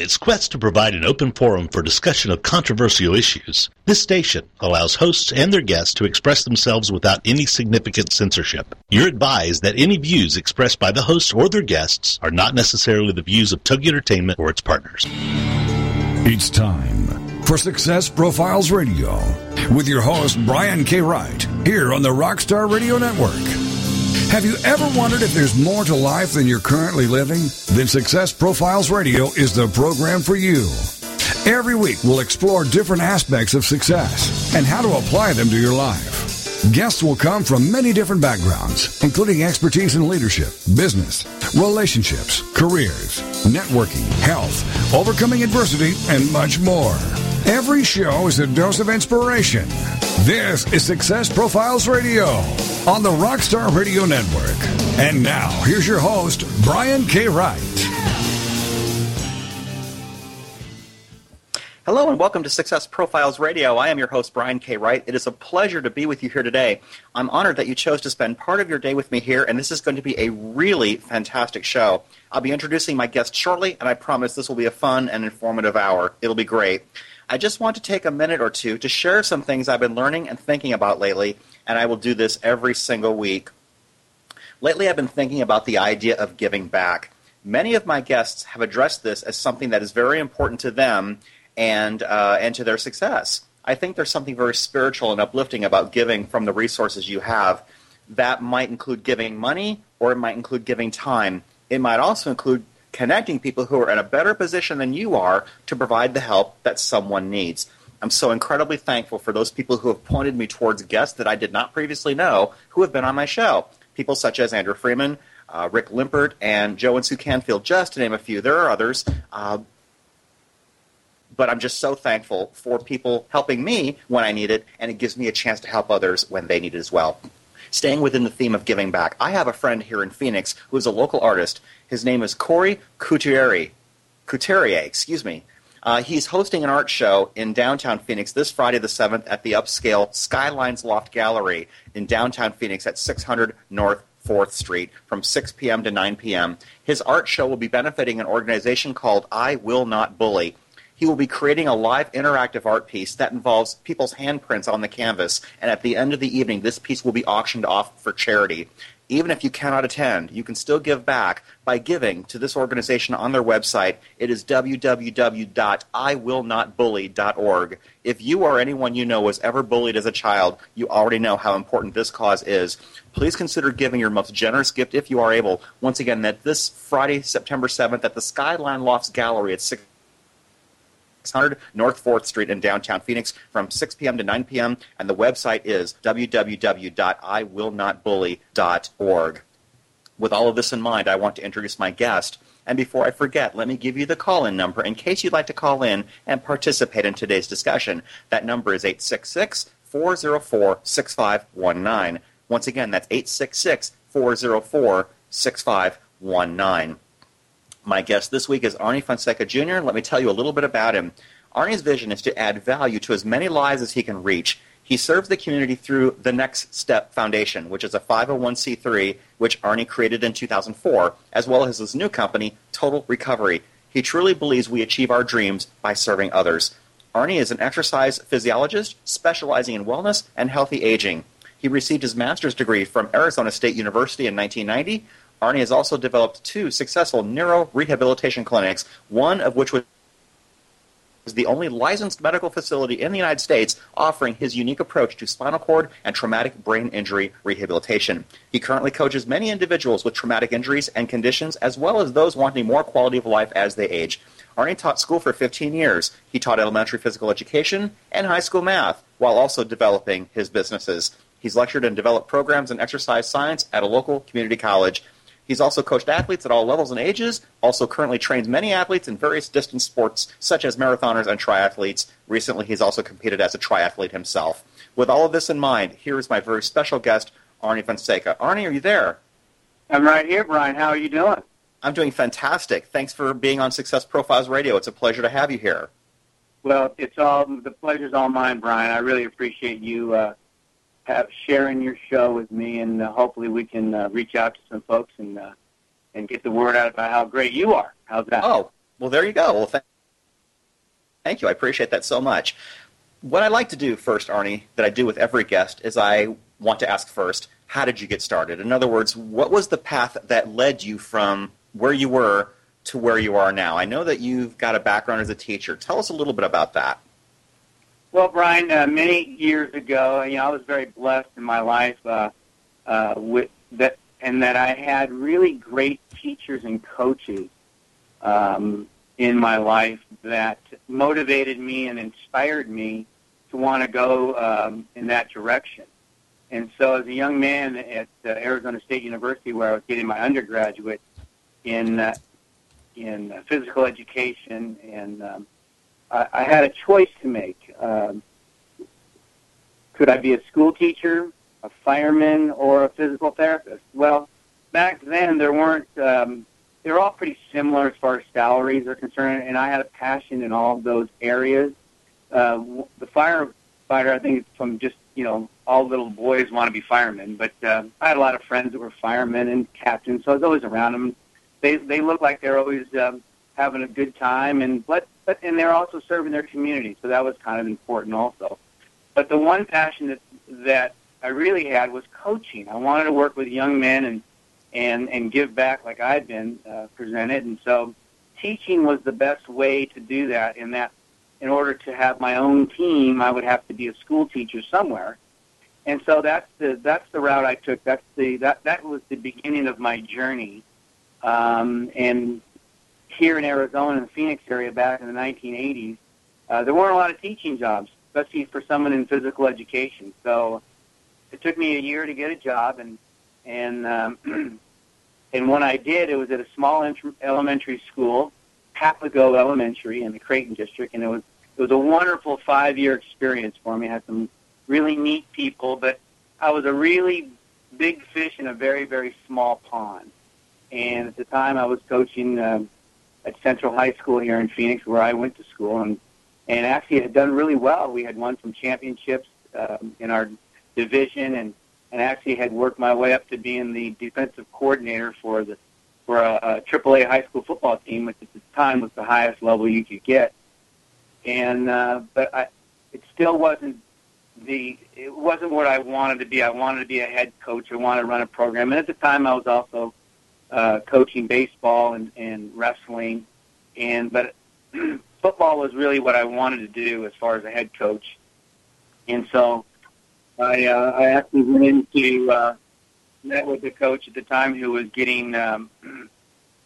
Its quest to provide an open forum for discussion of controversial issues, this station allows hosts and their guests to express themselves without any significant censorship. You're advised that any views expressed by the hosts or their guests are not necessarily the views of Tug Entertainment or its partners. It's time for Success Profiles Radio with your host, Brian K. Wright, here on the Rockstar Radio Network. Have you ever wondered if there's more to life than you're currently living? Then Success Profiles Radio is the program for you. Every week, we'll explore different aspects of success and how to apply them to your life. Guests will come from many different backgrounds, including expertise in leadership, business, relationships, careers, networking, health, overcoming adversity, and much more. Every show is a dose of inspiration. This is Success Profiles Radio on the Rockstar Radio Network. And now, here's your host, Brian K. Wright. Hello and welcome to Success Profiles Radio. I am your host, Brian K. Wright. It is a pleasure to be with you here today. I'm honored that you chose to spend part of your day with me here, and this is going to be a really fantastic show. I'll be introducing my guest shortly, and I promise this will be a fun and informative hour. It'll be great. I just want to take a minute or two to share some things I've been learning and thinking about lately, and I will do this every single week. Lately, I've been thinking about the idea of giving back. Many of my guests have addressed this as something that is very important to them and, uh, and to their success. I think there's something very spiritual and uplifting about giving from the resources you have. That might include giving money, or it might include giving time. It might also include connecting people who are in a better position than you are to provide the help that someone needs. I'm so incredibly thankful for those people who have pointed me towards guests that I did not previously know who have been on my show. People such as Andrew Freeman, uh, Rick Limpert, and Joe and Sue Canfield, just to name a few. There are others. Uh, but I'm just so thankful for people helping me when I need it, and it gives me a chance to help others when they need it as well. Staying within the theme of giving back, I have a friend here in Phoenix who is a local artist. His name is Corey Couturier. Couturier, excuse me. Uh, he's hosting an art show in downtown Phoenix this Friday the 7th at the upscale Skylines Loft Gallery in downtown Phoenix at 600 North 4th Street from 6 p.m. to 9 p.m. His art show will be benefiting an organization called I Will Not Bully. He will be creating a live interactive art piece that involves people's handprints on the canvas, and at the end of the evening, this piece will be auctioned off for charity. Even if you cannot attend, you can still give back by giving to this organization on their website. It is www.iwillnotbully.org. If you or anyone you know was ever bullied as a child, you already know how important this cause is. Please consider giving your most generous gift if you are able. Once again, that this Friday, September 7th at the Skyline Lofts Gallery at 6 600 North 4th Street in downtown Phoenix from 6 p.m. to 9 p.m. And the website is www.iwillnotbully.org. With all of this in mind, I want to introduce my guest. And before I forget, let me give you the call in number in case you'd like to call in and participate in today's discussion. That number is 866 404 6519. Once again, that's 866 404 6519. My guest this week is Arnie Fonseca Jr. Let me tell you a little bit about him. Arnie's vision is to add value to as many lives as he can reach. He serves the community through the Next Step Foundation, which is a 501c3 which Arnie created in 2004, as well as his new company, Total Recovery. He truly believes we achieve our dreams by serving others. Arnie is an exercise physiologist specializing in wellness and healthy aging. He received his master's degree from Arizona State University in 1990, Arnie has also developed two successful neuro rehabilitation clinics, one of which was the only licensed medical facility in the United States offering his unique approach to spinal cord and traumatic brain injury rehabilitation. He currently coaches many individuals with traumatic injuries and conditions, as well as those wanting more quality of life as they age. Arnie taught school for 15 years. He taught elementary physical education and high school math while also developing his businesses. He's lectured and developed programs in exercise science at a local community college. He's also coached athletes at all levels and ages, also currently trains many athletes in various distance sports, such as marathoners and triathletes. Recently, he's also competed as a triathlete himself. With all of this in mind, here is my very special guest, Arnie Fonseca. Arnie, are you there? I'm right here, Brian. How are you doing? I'm doing fantastic. Thanks for being on Success Profiles Radio. It's a pleasure to have you here. Well, it's all the pleasure's all mine, Brian. I really appreciate you uh, have sharing your show with me, and uh, hopefully we can uh, reach out to some folks and uh, and get the word out about how great you are. How's that? Oh, Well, there you go. Well, th- thank you. I appreciate that so much. What I like to do first, Arnie, that I do with every guest, is I want to ask first, how did you get started? In other words, what was the path that led you from where you were to where you are now? I know that you've got a background as a teacher. Tell us a little bit about that. Well, Brian, uh, many years ago, you know, I was very blessed in my life uh, uh, with that, and that I had really great teachers and coaches um, in my life that motivated me and inspired me to want to go um, in that direction. And so, as a young man at uh, Arizona State University, where I was getting my undergraduate in uh, in physical education, and um, I, I had a choice to make. Um, could I be a school teacher, a fireman, or a physical therapist? Well, back then there weren't. Um, they were all pretty similar as far as salaries are concerned, and I had a passion in all of those areas. Uh, the firefighter, I think, from just you know, all little boys want to be firemen, but uh, I had a lot of friends that were firemen and captains, so I was always around them. They they looked like they're always um, having a good time, and but but and they're also serving their community, so that was kind of important also. But the one passion that that I really had was coaching. I wanted to work with young men and and and give back like I'd been uh, presented, and so teaching was the best way to do that. In that, in order to have my own team, I would have to be a school teacher somewhere, and so that's the that's the route I took. That's the that that was the beginning of my journey. Um, and here in Arizona, in the Phoenix area, back in the 1980s, uh, there weren't a lot of teaching jobs, especially for someone in physical education. So it took me a year to get a job, and and um, and when I did, it was at a small int- elementary school, Papago Elementary in the Creighton district, and it was it was a wonderful five year experience for me. I had some really neat people, but I was a really big fish in a very very small pond. And at the time, I was coaching uh, at Central High School here in Phoenix, where I went to school, and and actually had done really well. We had won some championships um, in our division, and and actually had worked my way up to being the defensive coordinator for the for a, a AAA high school football team, which at the time was the highest level you could get. And uh, but I, it still wasn't the it wasn't what I wanted to be. I wanted to be a head coach. I wanted to run a program. And at the time, I was also uh, coaching baseball and, and wrestling. And but football was really what I wanted to do as far as a head coach. And so I uh, I actually went into uh, met with the coach at the time who was getting um,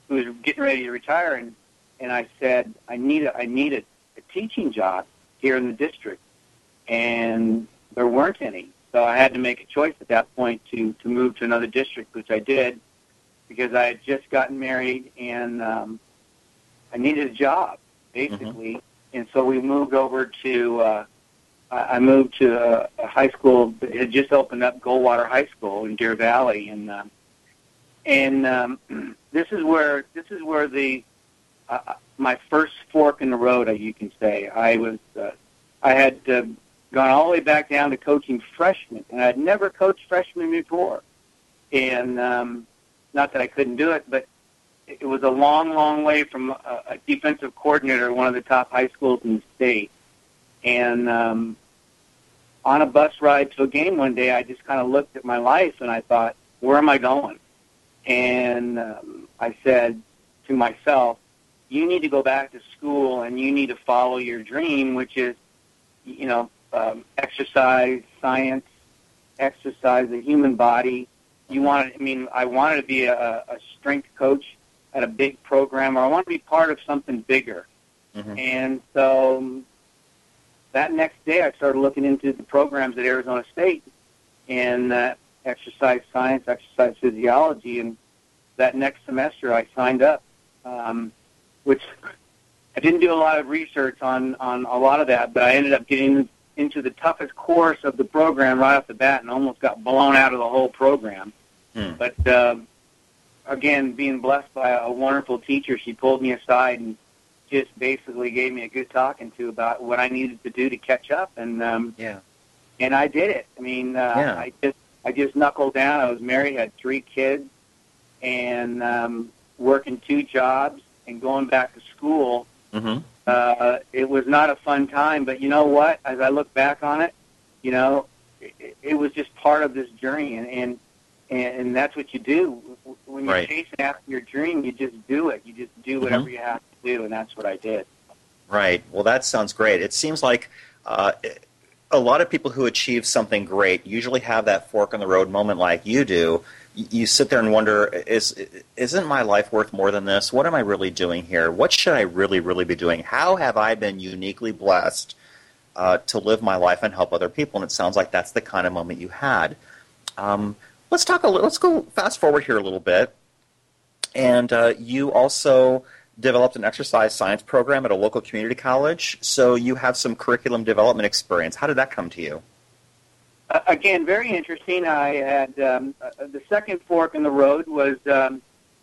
who was getting ready to retire, and and I said I need a I need a, a teaching job here in the district, and there weren't any, so I had to make a choice at that point to to move to another district, which I did because I had just gotten married and um, I needed a job basically, mm-hmm. and so we moved over to. Uh, I moved to a, high school that had just opened up, Goldwater High School in Deer Valley, and uh, and um, this is where this is where the uh, uh, my first fork in the road, you can say. I was uh, I had uh, gone all the way back down to coaching freshmen, and I'd never coached freshmen before, and um, not that I couldn't do it, but it was a long, long way from a, a defensive coordinator at one of the top high schools in the state. And um, on a bus ride to a game one day, I just kind of looked at my life and I thought, where am I going? And um, I said to myself, you need to go back to school and you need to follow your dream, which is, you know, um, exercise, science, exercise, the human body. You want I mean, I wanted to be a, a strength coach at a big program, or I want to be part of something bigger. Mm-hmm. And so that next day, I started looking into the programs at Arizona State in uh, exercise science, exercise physiology, and that next semester I signed up, um, which I didn't do a lot of research on on a lot of that, but I ended up getting into the toughest course of the program right off the bat, and almost got blown out of the whole program. Hmm. But uh, again, being blessed by a wonderful teacher, she pulled me aside and just basically gave me a good talking to about what I needed to do to catch up, and um, yeah, and I did it. I mean, uh, yeah. I just I just knuckled down. I was married, had three kids, and um, working two jobs, and going back to school, Mm-hmm. Uh, it was not a fun time. But you know what? As I look back on it, you know, it, it was just part of this journey, and and and that's what you do when you're Right. chasing after your dream. You just do it. You just do whatever you have to do, and that's what I did. Right. Well, that sounds great. It seems like uh, a lot of people who achieve something great usually have that fork in the road moment like you do. You sit there and wonder, is isn't my life worth more than this? What am I really doing here? What should I really, really be doing? How have I been uniquely blessed uh, to live my life and help other people? And it sounds like that's the kind of moment you had. Um, let's talk a little. Let's go fast forward here a little bit. And uh, you also developed an exercise science program at a local community college. So you have some curriculum development experience. How did that come to you? Uh, again, very interesting. I had um, uh, the second fork in the road was um,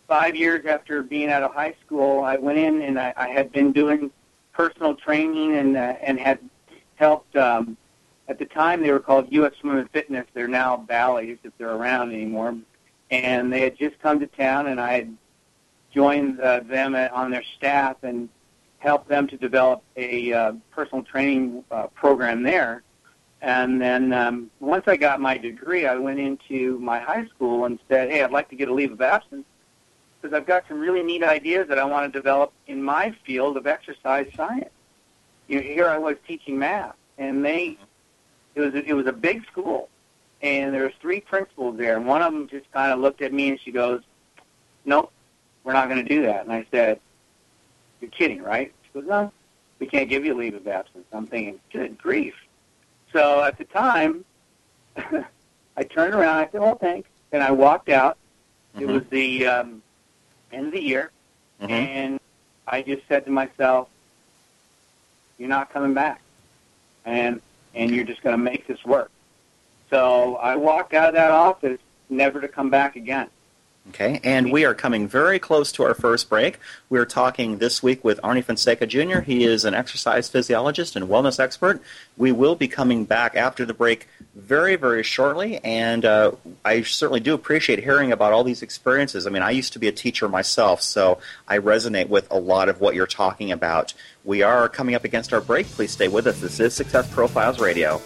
five years after being out of high school. I went in and I, I had been doing personal training and uh, and had helped. Um, at the time, they were called U.S. And Fitness. They're now Bally's if they're around anymore. And they had just come to town, and I had joined uh, them on their staff and helped them to develop a uh, personal training uh, program there. And then um, once I got my degree, I went into my high school and said, "Hey, I'd like to get a leave of absence because I've got some really neat ideas that I want to develop in my field of exercise science." You know, here I was teaching math, and they it was it was a big school, and there was three principals there, and one of them just kind of looked at me and she goes, "Nope, we're not going to do that." And I said, "You're kidding, right?" She goes, "No, we can't give you a leave of absence." I'm thinking, "Good grief!" So at the time, I turned around. I said, "Well, thanks," and I walked out. It Mhm. was the um, end of the year, Mhm. and I just said to myself, "You're not coming back, and and you're just going to make this work." So I walked out of that office, never to come back again. Okay, and we are coming very close to our first break. We are talking this week with Arnie Fonseca Jr. He is an exercise physiologist and wellness expert. We will be coming back after the break very, very shortly, and uh, I certainly do appreciate hearing about all these experiences. I mean, I used to be a teacher myself, so I resonate with a lot of what you're talking about. We are coming up against our break. Please stay with us. This is Success Profiles Radio.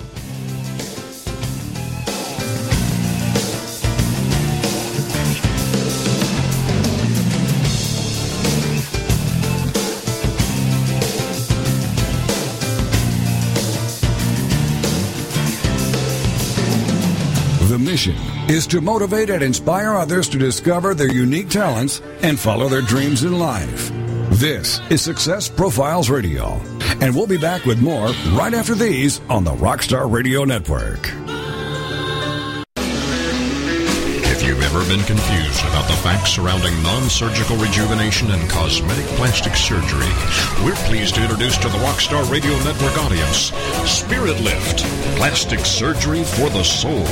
Mission is to motivate and inspire others to discover their unique talents and follow their dreams in life. This is Success Profiles Radio, and we'll be back with more right after these on the Rockstar Radio Network. Ever been confused about the facts surrounding non-surgical rejuvenation and cosmetic plastic surgery, we're pleased to introduce to the Rockstar Radio Network audience Spirit Lift, plastic surgery for the soul.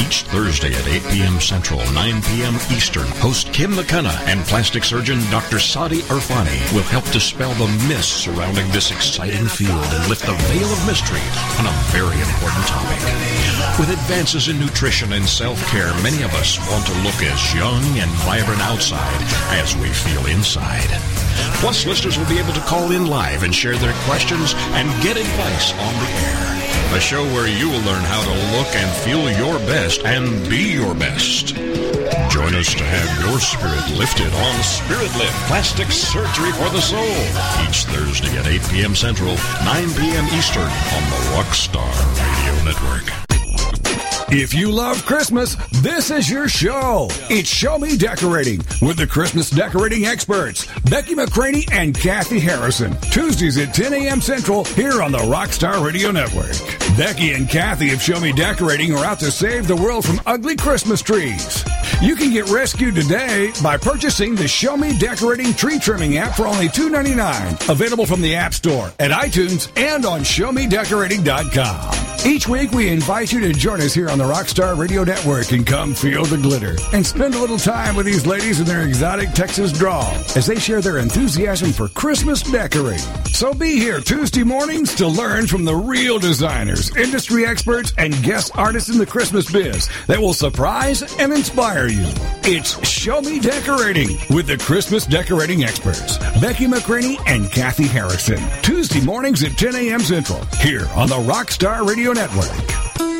Each Thursday at 8 p.m. Central, 9 p.m. Eastern, host Kim McKenna and plastic surgeon Dr. Sadi Irfani will help dispel the myths surrounding this exciting field and lift the veil of mystery on a very important topic. With advances in nutrition and self-care, many of us want to look as young and vibrant outside as we feel inside. Plus, listeners will be able to call in live and share their questions and get advice on the air. A show where you will learn how to look and feel your best and be your best. Join us to have your spirit lifted on Spirit Lift Plastic Surgery for the Soul. Each Thursday at 8 p.m. Central, 9 p.m. Eastern on the Rockstar Radio Network. If you love Christmas, this is your show. It's Show Me Decorating with the Christmas decorating experts, Becky McCraney and Kathy Harrison. Tuesdays at 10 a.m. Central here on the Rockstar Radio Network. Becky and Kathy of Show Me Decorating are out to save the world from ugly Christmas trees. You can get rescued today by purchasing the Show Me Decorating Tree Trimming app for only $2.99. Available from the App Store, at iTunes, and on ShowMeDecorating.com. Each week, we invite you to join us here on the Rockstar Radio Network and come feel the glitter and spend a little time with these ladies in their exotic Texas drawl as they share their enthusiasm for Christmas decorating. So be here Tuesday mornings to learn from the real designers, industry experts, and guest artists in the Christmas biz that will surprise and inspire you. It's Show Me Decorating with the Christmas decorating experts, Becky McCraney and Kathy Harrison. Tuesday mornings at 10 a.m. Central, here on the Rockstar Radio Network.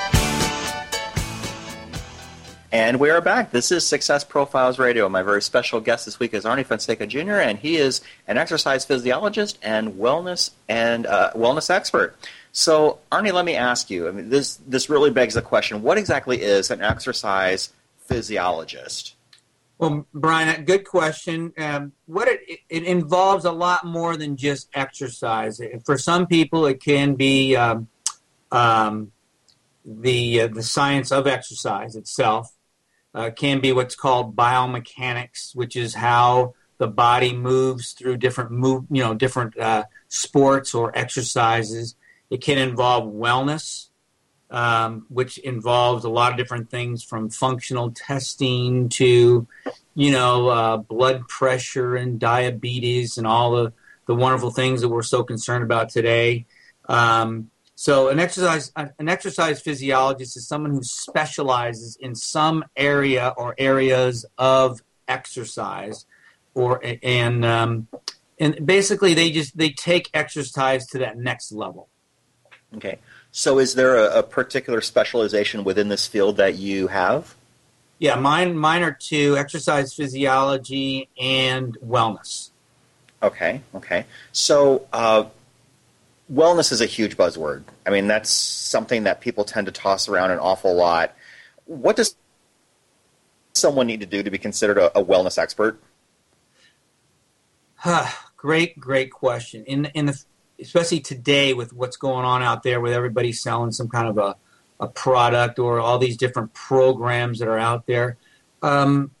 And we are back. This is Success Profiles Radio. My very special guest this week is Arnie Fonseca Jr., and he is an exercise physiologist and wellness and uh, wellness expert. So, Arnie, let me ask you. I mean, this this really begs the question: What exactly is an exercise physiologist? Well, Brian, good question. Um, what it, it involves a lot more than just exercise. For some people, it can be um, um, the uh, the science of exercise itself uh, can be what's called biomechanics, which is how the body moves through different move, you know, different uh, sports or exercises. It can involve wellness, um, which involves a lot of different things from functional testing to, you know, uh, blood pressure and diabetes and all the, the wonderful things that we're so concerned about today. Um, so an exercise an exercise physiologist is someone who specializes in some area or areas of exercise, or and um, and basically they just they take exercise to that next level. Okay. So is there a, a particular specialization within this field that you have? Yeah, mine mine are two: exercise physiology and wellness. Okay. Okay. So. Uh, wellness is a huge buzzword. I mean, that's something that people tend to toss around an awful lot. What does someone need to do to be considered a, a wellness expert? great, great question. In in the especially today with what's going on out there, with everybody selling some kind of a a product or all these different programs that are out there. Um,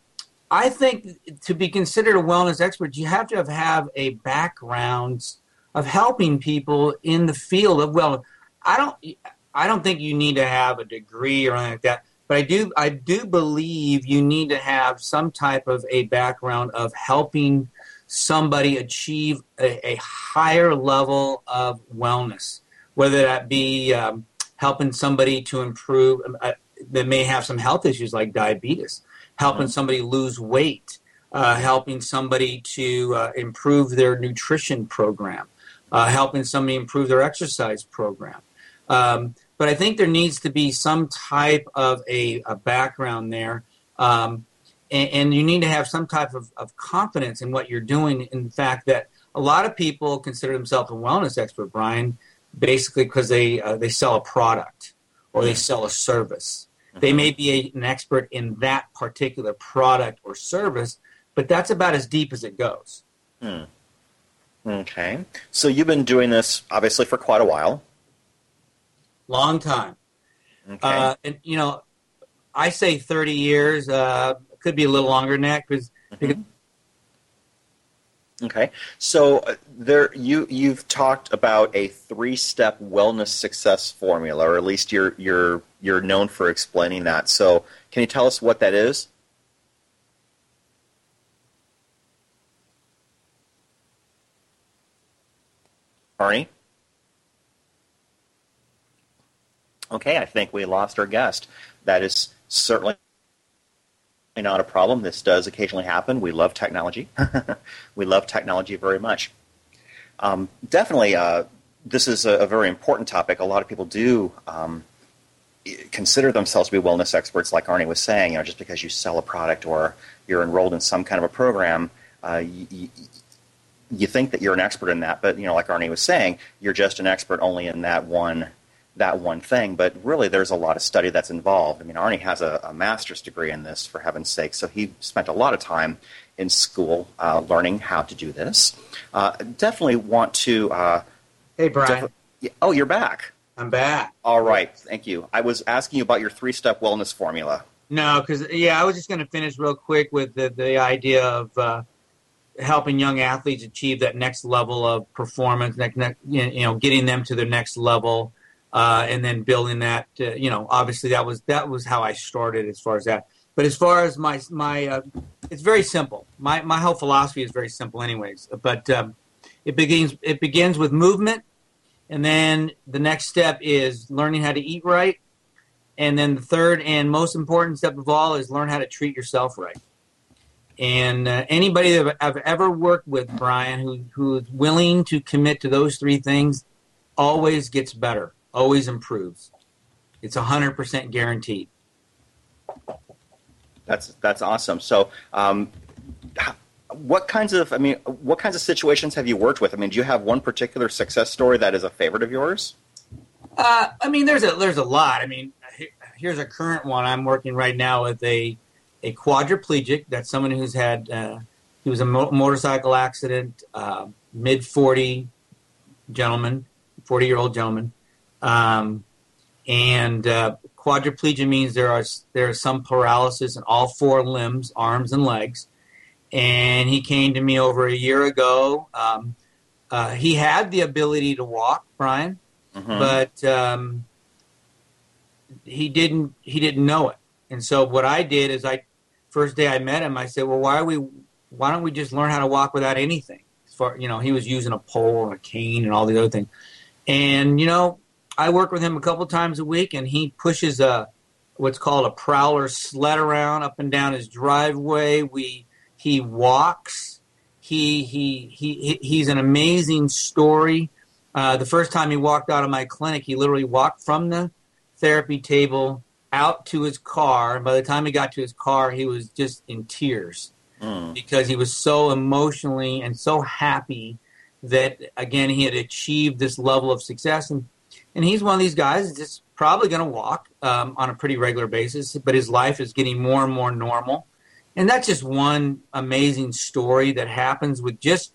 I think to be considered a wellness expert, you have to have, have a background of helping people in the field of well i don't i don't think you need to have a degree or anything like that but i do i do believe you need to have some type of a background of helping somebody achieve a, a higher level of wellness whether that be um, helping somebody to improve uh, that may have some health issues like diabetes helping mm-hmm. somebody lose weight uh, helping somebody to uh, improve their nutrition program uh, helping somebody improve their exercise program. Um, but I think there needs to be some type of a, a background there. Um, and, and, you need to have some type of, of confidence in what you're doing. In fact, that a lot of people consider themselves a wellness expert, Brian, basically because they, uh, they sell a product or they sell a service. They mm-hmm. may be a, an expert in that particular product or service, but that's about as deep as it goes. Hmm. Okay. So you've been doing this obviously for quite a while. Long time. Okay. Uh, and you know, I say 30 years. Uh, could be a little longer than that because. Mm-hmm. Okay, so uh, there you you've talked about a three-step wellness success formula, or at least you're you're you're known for explaining that. So, can you tell us what that is? Arnie? Okay, I think we lost our guest. That is certainly not a problem. This does occasionally happen. We love technology. we love technology very much. Um, definitely, uh, this is a, a, very important topic. A lot of people do um, consider themselves to be wellness experts, like Arnie was saying. You know, just because you sell a product or you're enrolled in some kind of a program, uh, think that you're an expert in that, but you know, like Arnie was saying, you're just an expert only in that one that one thing, but really there's a lot of study that's involved. I mean, Arnie has a, a master's degree in this, for heaven's sake, so he spent a lot of time in school uh, learning how to do this. Uh, definitely want to. Uh, hey, Brian. Def- oh, you're back. I'm back. All right, thank you. I was asking you about your three-step wellness formula. No, because yeah, I was just going to finish real quick with the the idea of uh, helping young athletes achieve that next level of performance, next, next, you know, getting them to their next level, uh, and then building that. Uh, you know, obviously that was that was how I started as far as that. But as far as my my, uh, it's very simple. My my whole philosophy is very simple, anyways. But um, it begins it begins with movement, and then the next step is learning how to eat right, and then the third and most important step of all is learn how to treat yourself right. And uh, anybody that I've ever worked with, Brian, who who is willing to commit to those three things, always gets better, always improves. It's hundred percent guaranteed. That's that's awesome. So, um, what kinds of I mean, what kinds of situations have you worked with? I mean, do you have one particular success story that is a favorite of yours? Uh, I mean, there's a there's a lot. I mean, here's a current one. I'm working right now with a a quadriplegic. That's someone who's had uh, he was a mo- motorcycle accident, uh, mid forty gentleman, forty year old gentleman, um, and uh, quadriplegia means there are there is some paralysis in all four limbs, arms and legs. And he came to me over a year ago. Um, uh, he had the ability to walk, Brian, mm-hmm. but um, he didn't he didn't know it. And so what I did is I first day I met him, I said, "Well, why are we? Why don't we just learn how to walk without anything?" As far you know, he was using a pole and a cane and all the other things. And you know, I work with him a couple times a week, and he pushes a what's called a prowler sled around up and down his driveway. We he walks. He he he he's an amazing story. Uh, the first time he walked out of my clinic, he literally walked from the therapy table out to his car. And by the time he got to his car, he was just in tears mm. because he was so emotionally and so happy that, again, he had achieved this level of success. And, and he's one of these guys that's probably going to walk um, on a pretty regular basis, but his life is getting more and more normal. And that's just one amazing story that happens with just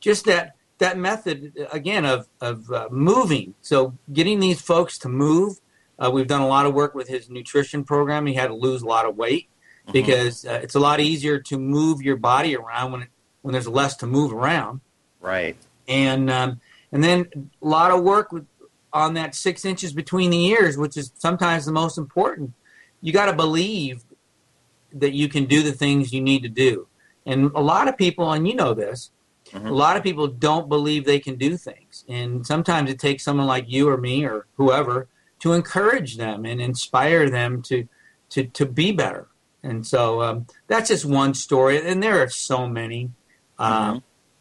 just that that method again of of uh, moving. So getting these folks to move uh, we've done a lot of work with his nutrition program. He had to lose a lot of weight mm-hmm. because uh, it's a lot easier to move your body around when it, when there's less to move around. Right. And um, and then a lot of work with, on that six inches between the ears, which is sometimes the most important. You got to believe that you can do the things you need to do. And a lot of people, and you know this, mm-hmm. a lot of people don't believe they can do things. And sometimes it takes someone like you or me or whoever to encourage them and inspire them to to to be better. And so um, that's just one story, and there are so many. Um, mm-hmm.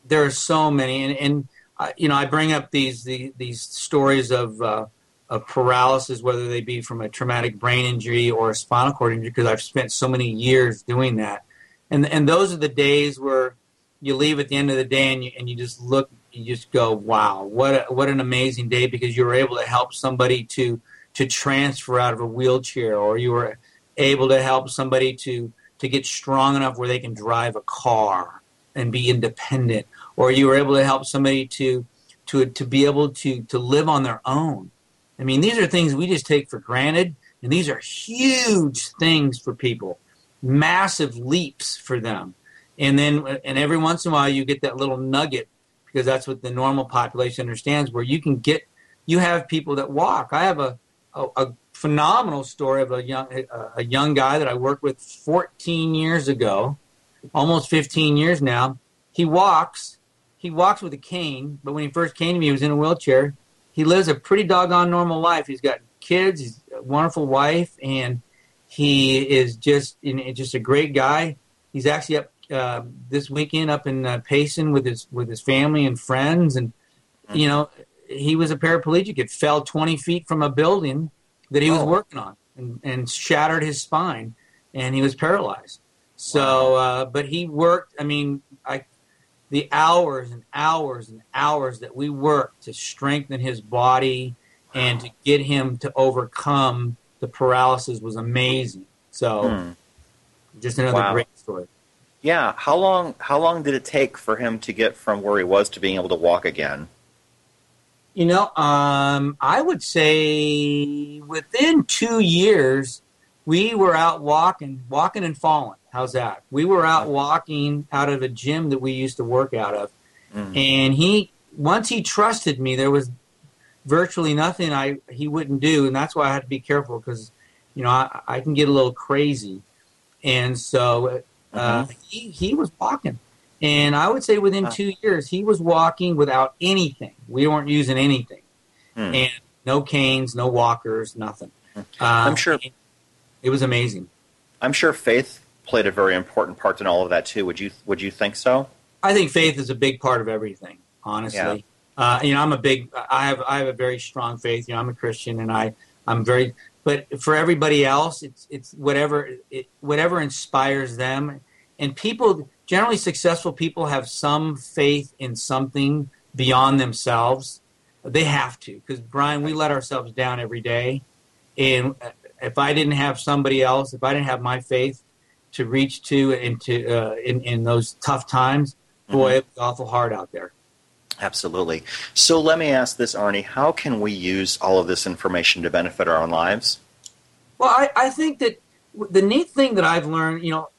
There are so many, and, and uh, you know, I bring up these the, these stories of uh, of paralysis, whether they be from a traumatic brain injury or a spinal cord injury, because I've spent so many years doing that. And and those are the days where you leave at the end of the day and you and you just look you just go, wow, what a, what an amazing day because you were able to help somebody to to transfer out of a wheelchair, or you were able to help somebody to to get strong enough where they can drive a car and be independent, or you were able to help somebody to to to be able to to live on their own. I mean, these are things we just take for granted, and these are huge things for people, massive leaps for them. And then, and every once in a while, you get that little nugget because that's what the normal population understands, where you can get, you have people that walk. I have a, a, a phenomenal story of a young, a, a young guy that I worked with 14 years ago, almost 15 years now. He walks, he walks with a cane, but when he first came to me, he was in a wheelchair. He lives a pretty doggone normal life. He's got kids, he's a wonderful wife, and he is just, just a great guy. He's actually up uh, this weekend up in uh, Payson with his with his family and friends, and mm-hmm. you know he was a paraplegic. It fell 20 feet from a building that he was oh. working on and, and shattered his spine, and he was paralyzed. So, uh, but he worked. I mean, I the hours and hours and hours that we worked to strengthen his body and to get him to overcome the paralysis was amazing. So, Hmm. just another Wow. great story. Yeah. How long? How long did it take for him to get from where he was to being able to walk again? You know, um, I would say within two years, we were out walking, walking and falling. How's that? We were out walking out of a gym that we used to work out of, Mm. and he once he trusted me, there was virtually nothing I he wouldn't do, and that's why I had to be careful because you know I, I can get a little crazy, and so uh, he he was walking, and I would say within two years he was walking without anything. We weren't using anything, Hmm. and no canes, no walkers, nothing. Uh, I'm sure- it was amazing. I'm sure faith played a very important part in all of that too. Would you? Would you think so? I think faith is a big part of everything. Honestly, uh, you know, I'm a big. I have I have a very strong faith. You know, I'm a Christian, and I I'm very. But for everybody else, it's it's whatever it, whatever inspires them. And people generally successful people have some faith in something beyond themselves. They have to because Brian, we let ourselves down every day, and if I didn't have somebody else, if I didn't have my faith to reach to and to uh, in in those tough times, boy, it was awful hard out there. Absolutely. So let me ask this, Arnie. How can we use all of this information to benefit our own lives? Well, I, I think that the neat thing that I've learned, you know,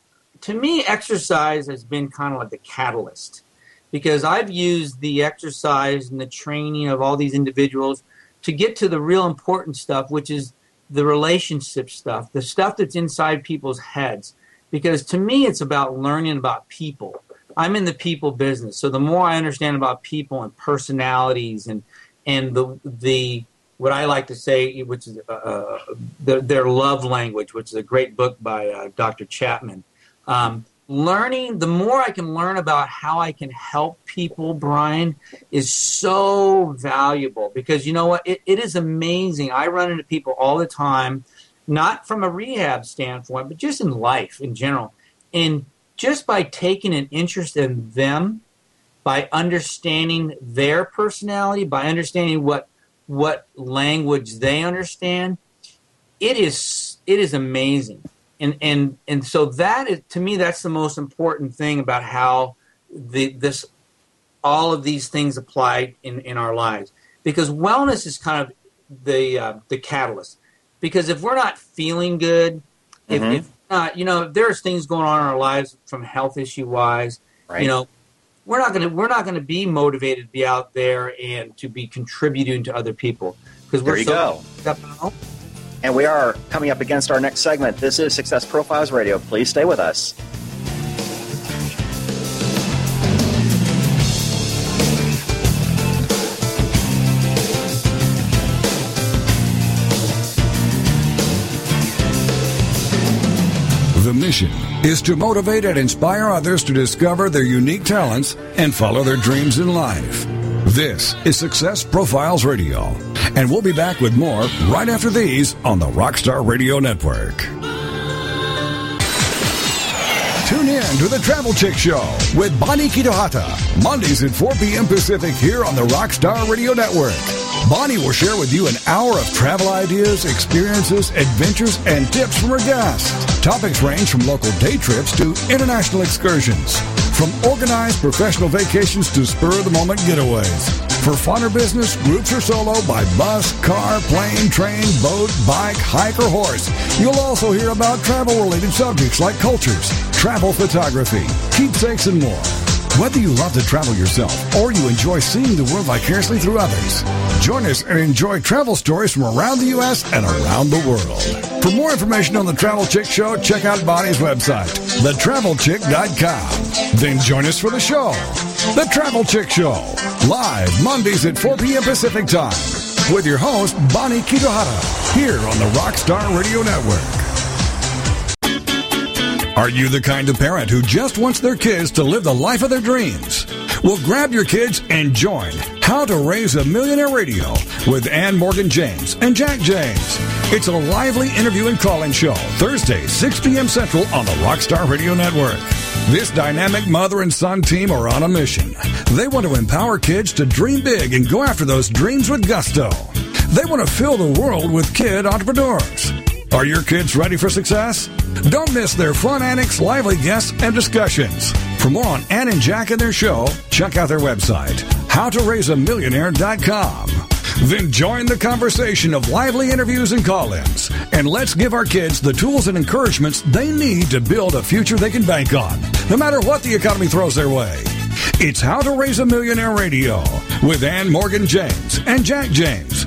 to me, exercise has been kind of like the catalyst because I've used the exercise and the training of all these individuals to get to the real important stuff, which is the relationship stuff, the stuff that's inside people's heads. Because to me, it's about learning about people. I'm in the people business, so the more I understand about people and personalities and and the the what I like to say, which is uh, the, their love language, which is a great book by uh, Dr. Chapman. Um, learning, the more I can learn about how I can help people, Brian, is so valuable because you know what? It, it is amazing. I run into people all the time, not from a rehab standpoint, but just in life in general. And just by taking an interest in them, by understanding their personality, by understanding what what language they understand, it is it is amazing. And and and so that is to me that's the most important thing about how the this all of these things apply in, in our lives. Because wellness is kind of the uh, the catalyst. Because if we're not feeling good, if, Mhm. if not, you know, if there's things going on in our lives from health issue wise, Right. you know, we're not gonna we're not gonna be motivated to be out there and to be contributing to other people because we're you so go. up in our own And we are coming up against our next segment. This is Success Profiles Radio. Please stay with us. Mission is to motivate and inspire others to discover their unique talents and follow their dreams in life. This is Success Profiles Radio, and we'll be back with more right after these on the Rockstar Radio Network. Tune in to the Travel Chick Show with Bonnie Kitohata, Mondays at 4 p.m. Pacific here on the Rockstar Radio Network. Bonnie will share with you an hour of travel ideas, experiences, adventures, and tips from her guests. Topics range from local day trips to international excursions. From organized professional vacations to spur-of-the-moment getaways. For fun or business, groups or solo, by bus, car, plane, train, boat, bike, hike, or horse. You'll also hear about travel-related subjects like cultures, travel photography, keepsakes, and more. Whether you love to travel yourself or you enjoy seeing the world vicariously through others, join us and enjoy travel stories from around the U.S. and around the world. For more information on the Travel Chick Show, check out Bonnie's website, thetravelchick.com. Then join us for the show, The Travel Chick Show, live Mondays at 4 p.m. Pacific Time, with your host, Bonnie Kitohara, here on the Rockstar Radio Network. Are you the kind of parent who just wants their kids to live the life of their dreams? Well, grab your kids and join How to Raise a Millionaire Radio with Ann Morgan James and Jack James. It's a lively interview and call-in show, Thursday, 6 p.m. Central on the Rockstar Radio Network. This dynamic mother and son team are on a mission. They want to empower kids to dream big and go after those dreams with gusto. They want to fill the world with kid entrepreneurs. Are your kids ready for success? Don't miss their fun antics, lively guests, and discussions. For more on Ann and Jack and their show, check out their website, howtoraiseamillionaire.com. Then join the conversation of lively interviews and call ins. And let's give our kids the tools and encouragements they need to build a future they can bank on, no matter what the economy throws their way. It's How to Raise a Millionaire Radio with Ann Morgan James and Jack James.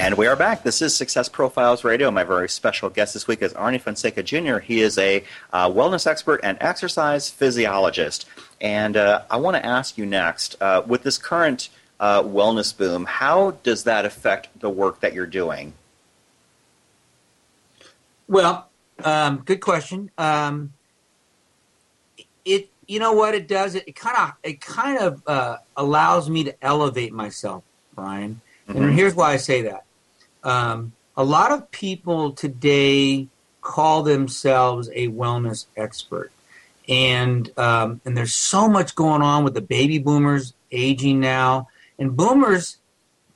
And we are back. This is Success Profiles Radio. My very special guest this week is Arnie Fonseca Jr. He is a uh, wellness expert and exercise physiologist. And uh, I want to ask you next uh, with this current uh, wellness boom, how does that affect the work that you're doing? Well, um, good question. Um, it, you know what it does? It kind of, it kind of uh, allows me to elevate myself, Brian. Mm-hmm. And here's why I say that um, a lot of people today call themselves a wellness expert. And um, and there's so much going on with the baby boomers aging now. And boomers,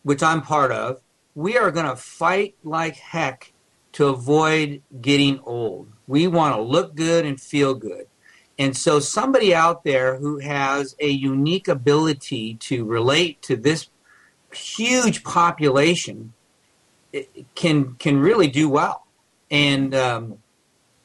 which I'm part of, we are going to fight like heck to avoid getting old. We want to look good and feel good. And so, somebody out there who has a unique ability to relate to this huge population can can really do well. And um,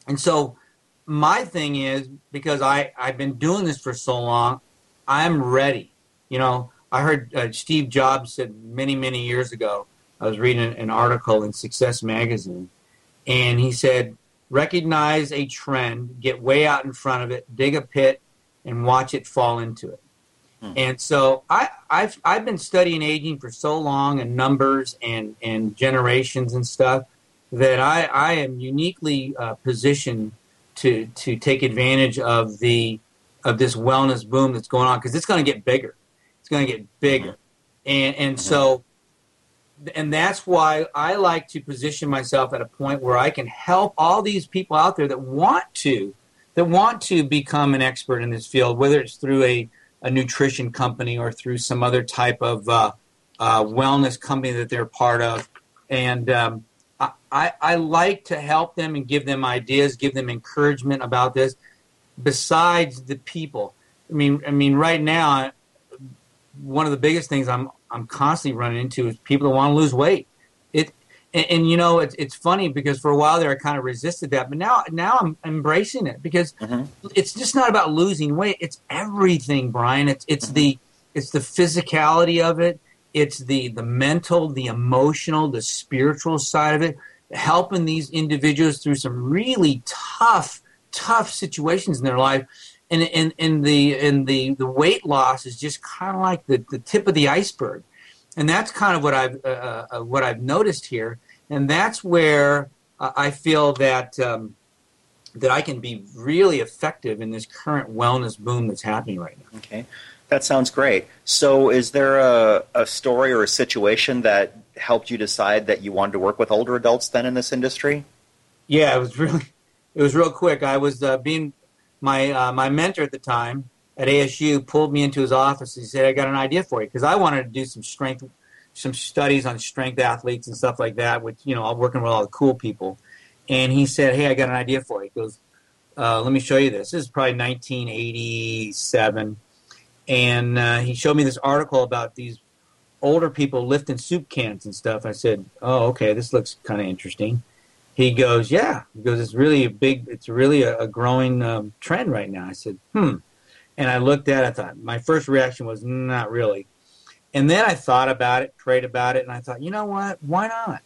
and so my thing is because I I've been doing this for so long, I'm ready. You know, I heard uh, Steve Jobs said many many years ago. I was reading an article in Success magazine, and he said, recognize a trend, get way out in front of it, dig a pit, and watch it fall into it. Hmm. And so I, I've I've been studying aging for so long and numbers and and generations and stuff that I I am uniquely uh, positioned to to take advantage of the of this wellness boom that's going on because it's going to get bigger. It's going to get bigger, and and so and that's why I like to position myself at a point where I can help all these people out there that want to that want to become an expert in this field, whether it's through a a nutrition company or through some other type of uh, uh, wellness company that they're part of. And um, I, I like to help them and give them ideas, give them encouragement about this. Besides the people, I mean, I mean, right now, one of the biggest things I'm I'm constantly running into is people that want to lose weight. And, and, you know it's it's funny because for a while there I kind of resisted that, but now now I'm embracing it because mm-hmm. it's just not about losing weight. It's everything, Brian. It's it's mm-hmm. the it's the physicality of it. It's the the mental, the emotional, the spiritual side of it. Helping these individuals through some really tough tough situations in their life. And, and, and the and the, the weight loss is just kind of like the, the tip of the iceberg and that's kind of what I've uh, uh, uh, what I've noticed here, and that's where I feel that um, that I can be really effective in this current wellness boom that's happening right now. Okay, that sounds great. So, is there a, a story or a situation that helped you decide that you wanted to work with older adults then in this industry? Yeah, it was really it was real quick. I was uh, being my uh, my mentor at the time at ASU pulled me into his office. He said, "I got an idea for you," because I wanted to do some strength, some studies on strength athletes and stuff like that. Which you know, I'm working with all the cool people. And he said, "Hey, I got an idea for you." He goes, uh, "Let me show you this. This is probably 1987." And uh, he showed me this article about these older people lifting soup cans and stuff. I said, "Oh, okay, this looks kind of interesting." He goes, "Yeah." He goes, "It's really a big. It's really a, a growing um, trend right now." I said, "Hmm." And I looked at it, I thought, my first reaction was, not really. And then I thought about it, prayed about it, and I thought, you know what? Why not?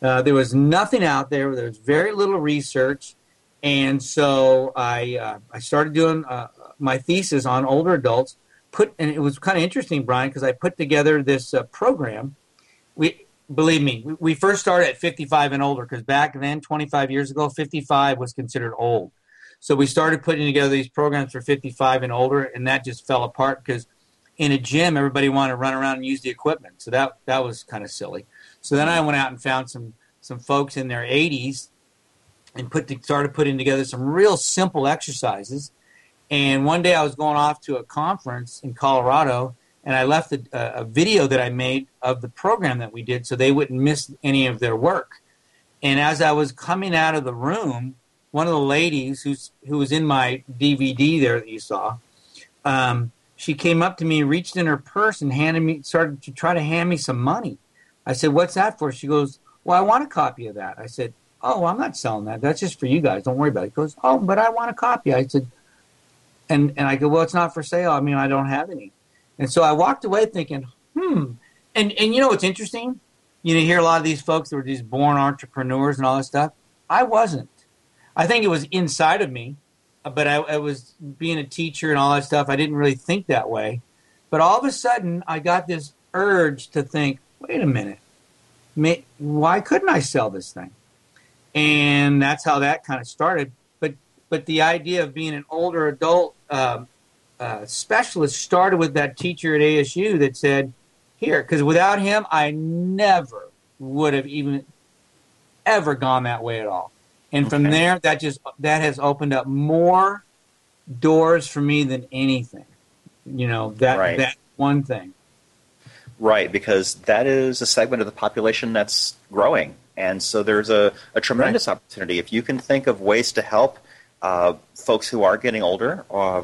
Uh, there was nothing out there. There was very little research. And so I, uh, I started doing uh, my thesis on older adults. Put and it was kind of interesting, Brian, because I put together this uh, program. We believe me, we first started at 55 and older because back then, 25 years ago, 55 was considered old. So we started putting together these programs for 55 and older, and that just fell apart because in a gym, everybody wanted to run around and use the equipment. So that that was kind of silly. So then I went out and found some some folks in their 80s and put started putting together some real simple exercises. And one day I was going off to a conference in Colorado, and I left a, a, video that I made of the program that we did so they wouldn't miss any of their work. And as I was coming out of the room, one of the ladies who's who was in my DVD there that you saw, um, she came up to me, reached in her purse, and handed me started to try to hand me some money. I said, "What's that for?" She goes, "Well, I want a copy of that." I said, "Oh, I'm not selling that. That's just for you guys. Don't worry about it." He goes, "Oh, but I want a copy." I said, and and I go, "Well, it's not for sale. I mean, I don't have any." And so I walked away thinking, hmm. And and you know what's interesting? You know, you hear a lot of these folks that were these born entrepreneurs and all this stuff. I wasn't. I think it was inside of me, but I, I was being a teacher and all that stuff. I didn't really think that way. But all of a sudden, I got this urge to think, wait a minute, may, why couldn't I sell this thing? And that's how that kind of started. But but the idea of being an older adult um, uh, specialist started with that teacher at ASU that said, "Here," because without him, I never would have even ever gone that way at all. And okay. from there, that just that has opened up more doors for me than anything. You know that right. that one thing. Right, because that is a segment of the population that's growing, and so there's a, a tremendous right. opportunity if you can think of ways to help uh, folks who are getting older. Uh,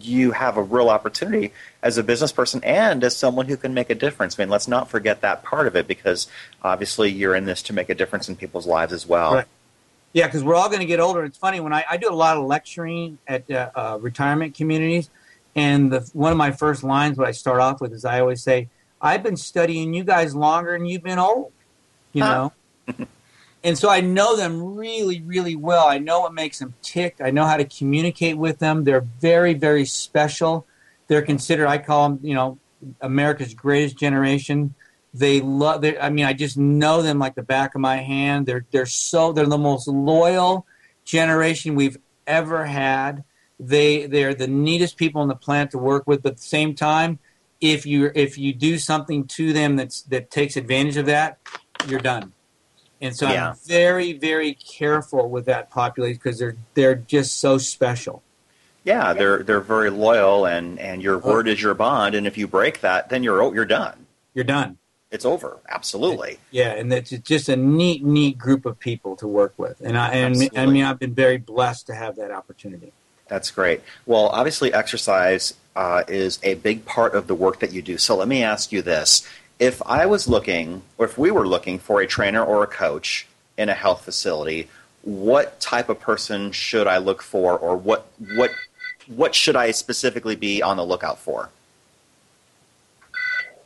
you have a real opportunity as a business person and as someone who can make a difference. I mean, let's not forget that part of it because obviously you're in this to make a difference in people's lives as well. Right. Yeah, because we're all going to get older. It's funny when I, I do a lot of lecturing at uh, uh, retirement communities, and the, one of my first lines, what I start off with, is I always say, "I've been studying you guys longer than you've been old," you huh. know. and so I know them really, really well. I know what makes them tick. I know how to communicate with them. They're very, very special. They're considered, I call them, you know, America's greatest generation. They love. I mean, I just know them like the back of my hand. They're they're so they're the most loyal generation we've ever had. They they're the neatest people on the planet to work with. But at the same time, if you if you do something to them that's that takes advantage of that, you're done. And so yeah. I'm very, very careful with that population because they're they're just so special. Yeah, they're they're very loyal, and, and your word is your bond. And if you break that, then you're you're done. You're done. It's over. Absolutely. Yeah, and it's just a neat, neat group of people to work with, and I and. I mean I've been very blessed to have that opportunity. That's great. Well, obviously, exercise uh, is a big part of the work that you do. So let me ask you this: if I was looking, or if we were looking for a trainer or a coach in a health facility, what type of person should I look for, or what what what should I specifically be on the lookout for?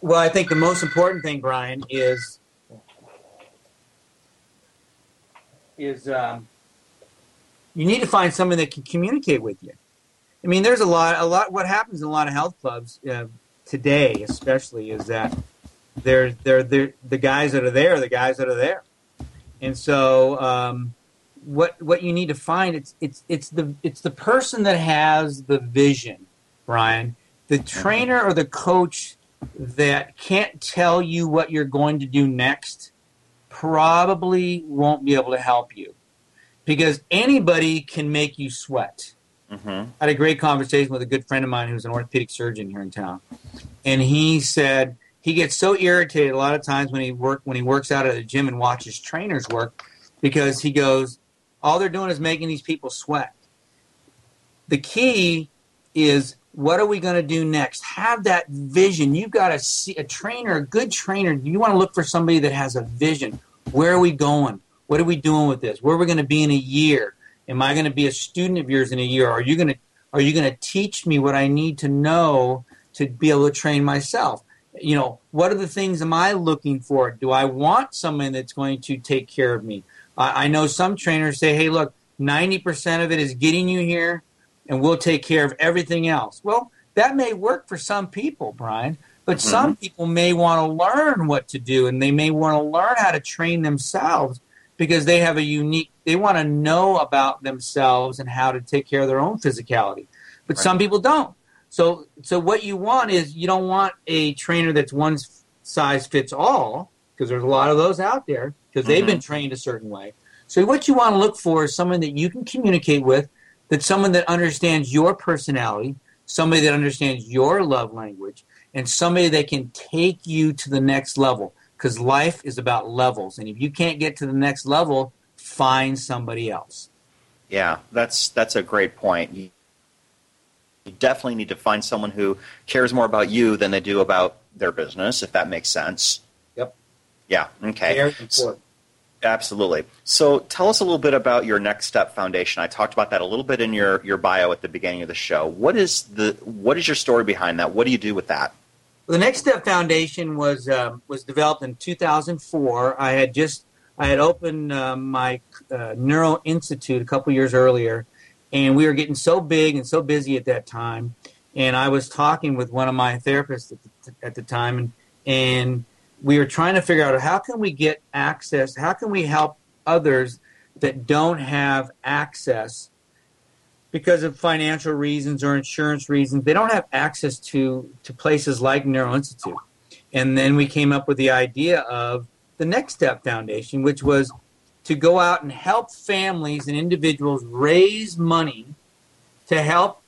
Well, I think the most important thing, Brian, is is um, you need to find someone that can communicate with you. I mean, there's a lot, a lot. What happens in a lot of health clubs uh, today, especially, is that they're they're they're the guys that are there, the guys that are there, and so um, what what you need to find it's it's it's the it's the person that has the vision, Brian, the trainer or the coach that can't tell you what you're going to do next probably won't be able to help you because anybody can make you sweat. Mm-hmm. I had a great conversation with a good friend of mine who's an orthopedic surgeon here in town, and he said he gets so irritated a lot of times when he work when he works out at the gym and watches trainers work because he goes, all they're doing is making these people sweat. The key is what are we going to do next? Have that vision. You've got to see a trainer, a good trainer. You want to look for somebody that has a vision. Where are we going? What are we doing with this? Where are we going to be in a year? Am I going to be a student of yours in a year? Are you going to are you going to teach me what I need to know to be able to train myself? you know, what are the things am I looking for? Do I want someone that's going to take care of me? I, I know some trainers say, hey, look, 90% of it is getting you here and we'll take care of everything else. Well, that may work for some people, Brian, but mm-hmm. some people may want to learn what to do and they may want to learn how to train themselves because they have a unique, they want to know about themselves and how to take care of their own physicality. But right. some people don't. So, so what you want is you don't want a trainer that's one size fits all because there's a lot of those out there because they've mm-hmm. been trained a certain way. So what you want to look for is someone that you can communicate with, that someone that understands your personality, somebody that understands your love language, and somebody that can take you to the next level. Because life is about levels, and if you can't get to the next level, find somebody else. Yeah, that's that's a great point. You, you definitely need to find someone who cares more about you than they do about their business, if that makes sense. Yep. Yeah. Okay. Very important. Absolutely. So tell us a little bit about your Next Step Foundation. I talked about that a little bit in your, your bio at the beginning of the show. What is the what is your story behind that? What do you do with that? Well, the Next Step Foundation was uh, was developed in 2004. I had just I had opened uh, my uh, Neuro Institute a couple years earlier, and we were getting so big and so busy at that time. And I was talking with one of my therapists at the, at the time, and and we were trying to figure out how can we get access, how can we help others that don't have access because of financial reasons or insurance reasons. They don't have access to, to places like Neuro Institute. And then we came up with the idea of the Next Step Foundation, which was to go out and help families and individuals raise money to help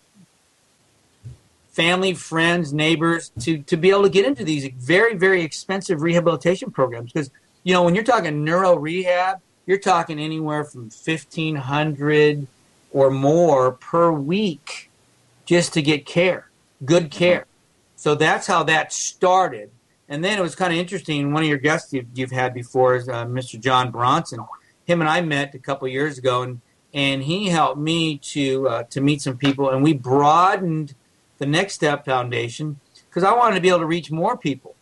family, friends, neighbors to, to be able to get into these very, very expensive rehabilitation programs. Because, you know, when you're talking neuro rehab, you're talking anywhere from 1500 or more per week just to get care, good care. So that's how that started. And then it was kind of interesting. One of your guests you've, you've had before is uh, Mr. John Bronson. Him and I met a couple years ago, and, and he helped me to uh, to meet some people, and we broadened the Next Step Foundation because I wanted to be able to reach more people.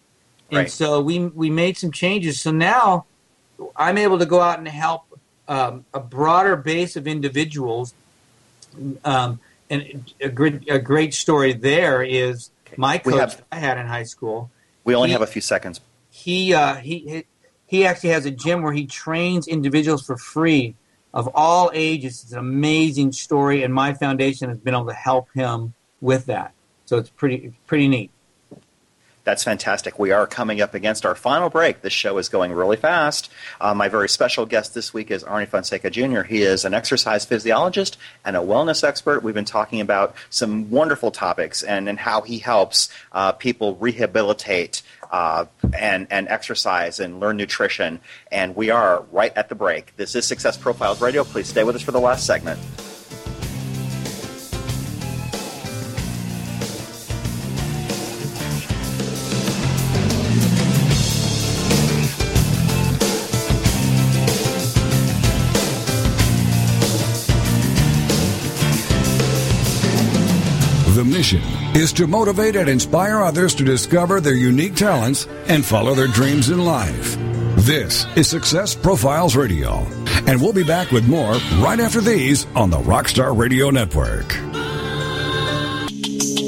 And right. so we we made some changes. So now I'm able to go out and help um, a broader base of individuals. Um, and a great, a great story there is my coach have, I had in high school. We only he, have a few seconds. He, uh, he he actually has a gym where he trains individuals for free of all ages. It's an amazing story, and my foundation has been able to help him with that. So it's pretty pretty neat. That's fantastic. We are coming up against our final break. This show is going really fast. Uh, my very special guest this week is Arnie Fonseca Jr. He is an exercise physiologist and a wellness expert. We've been talking about some wonderful topics and, and how he helps uh, people rehabilitate uh, and, and exercise and learn nutrition. And we are right at the break. This is Success Profiles Radio. Please stay with us for the last segment. Is to motivate and inspire others to discover their unique talents and follow their dreams in life. This is Success Profiles Radio, and we'll be back with more right after these on the Rockstar Radio Network.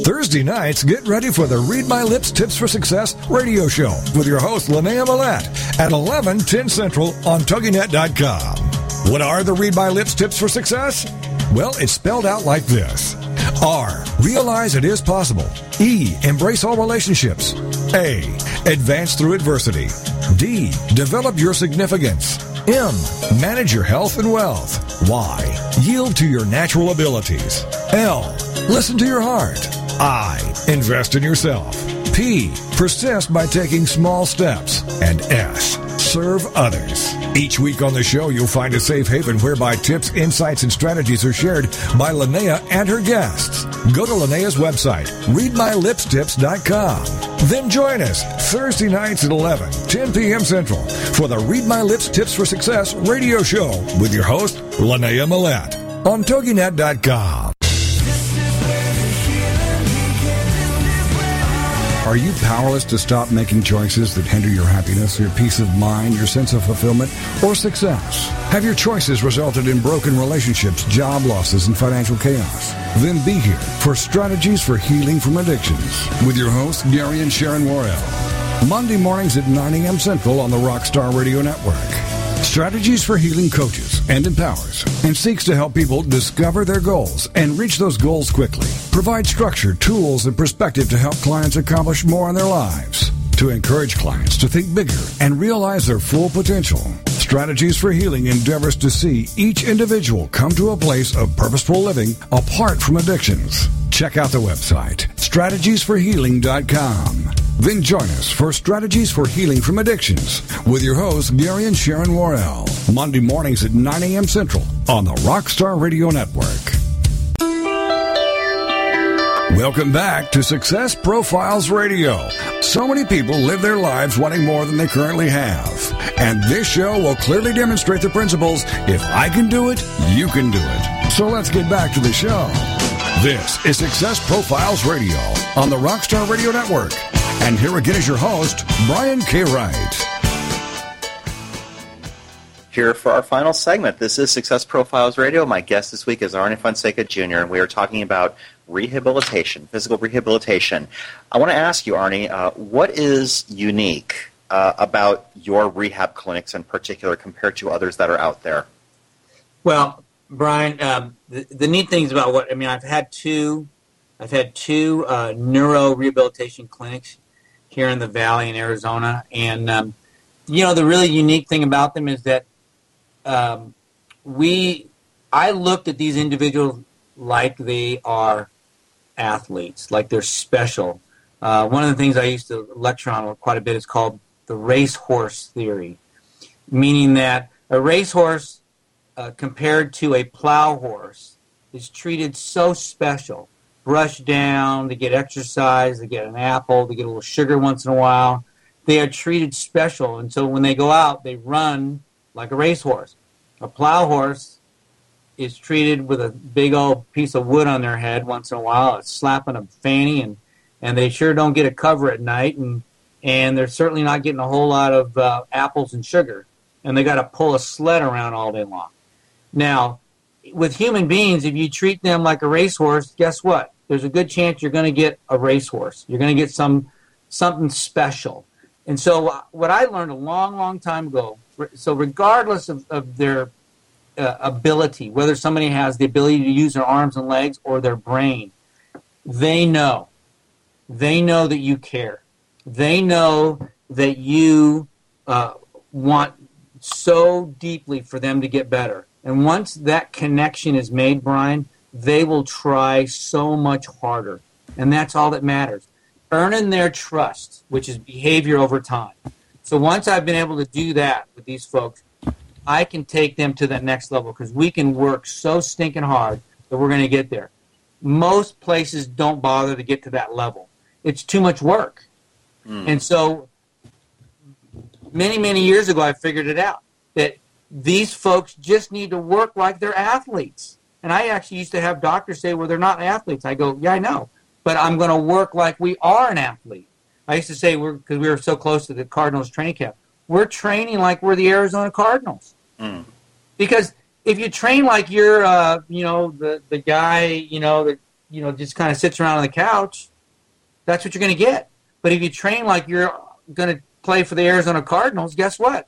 Thursday nights, get ready for the Read My Lips Tips for Success radio show with your host, Linnea Millette at 11, 10 Central on TogiNet.com. What are the Read My Lips Tips for Success? Well, it's spelled out like this. R. Realize it is possible. E. Embrace all relationships. A. Advance through adversity. D. Develop your significance. M. Manage your health and wealth. Y. Yield to your natural abilities. L. Listen to your heart. I. Invest in yourself. P. Persist by taking small steps. And S serve others. Each week on the show, you'll find a safe haven whereby tips, insights, and strategies are shared by Linnea and her guests. Go to Linnea's website, readmylipstips.com. Then join us Thursday nights at 11, 10 p.m. Central for the Read My Lips Tips for Success radio show with your host, Linnea Millette on TogiNet.com. Are you powerless to stop making choices that hinder your happiness, your peace of mind, your sense of fulfillment, or success? Have your choices resulted in broken relationships, job losses, and financial chaos? Then be here for Strategies for Healing from Addictions with your hosts, Gary and Sharon Worrell. Monday mornings at 9 a.m. Central on the Rockstar Radio Network. Strategies for Healing coaches and empowers and seeks to help people discover their goals and reach those goals quickly. Provide structure, tools, and perspective to help clients accomplish more in their lives. To encourage clients to think bigger and realize their full potential. Strategies for Healing endeavors to see each individual come to a place of purposeful living apart from addictions. Check out the website, strategiesforhealing.com. Then join us for Strategies for Healing from Addictions with your hosts, Gary and Sharon Worrell, Monday mornings at 9 a.m. Central on the Rockstar Radio Network. Welcome back to Success Profiles Radio. So many people live their lives wanting more than they currently have. And this show will clearly demonstrate the principles if I can do it, you can do it. So let's get back to the show. This is Success Profiles Radio on the Rockstar Radio Network. And here again is your host, Brian K. Wright. Here for our final segment. This is Success Profiles Radio. My guest this week is Arnie Fonseca Jr., and we are talking about rehabilitation, physical rehabilitation. I want to ask you, Arnie, uh, what is unique uh, about your rehab clinics in particular compared to others that are out there? Well, Brian, um, the, the neat things about what I mean, I've had two, I've had two uh, neuro rehabilitation clinics here in the Valley in Arizona, and um, you know the really unique thing about them is that um, we, I looked at these individuals like they are athletes, like they're special. Uh, one of the things I used to lecture on quite a bit is called the racehorse theory, meaning that a racehorse uh, compared to a plow horse is treated so special. Brushed down, they get exercise, they get an apple, they get a little sugar once in a while. They are treated special, and so when they go out, they run like a racehorse. A plow horse is treated with a big old piece of wood on their head once in a while, a slapping a fanny, and and they sure don't get a cover at night, and and they're certainly not getting a whole lot of uh, apples and sugar, and they got to pull a sled around all day long. Now, with human beings, if you treat them like a racehorse, guess what? There's a good chance you're going to get a racehorse. You're going to get some something special. And so, uh, what I learned a long, long time ago. So, regardless of, of their uh, ability, whether somebody has the ability to use their arms and legs or their brain, they know. They know that you care. They know that you uh, want so deeply for them to get better. And once that connection is made, Brian, they will try so much harder. And that's all that matters. Earning their trust, which is behavior over time. So once I've been able to do that with these folks, I can take them to that next level because we can work so stinking hard that we're going to get there. Most places don't bother to get to that level. It's too much work. Mm. And so many, many years ago, I figured it out that these folks just need to work like they're athletes. And I actually used to have doctors say, well, they're not athletes. I go, yeah, I know, but I'm going to work like we are an athlete. I used to say, we're because we were so close to the Cardinals training camp, we're training like we're the Arizona Cardinals. Mm. Because if you train like you're, uh, you know, the, the guy, you know, that, you know, just kind of sits around on the couch, that's what you're going to get. But if you train like you're going to play for the Arizona Cardinals, guess what?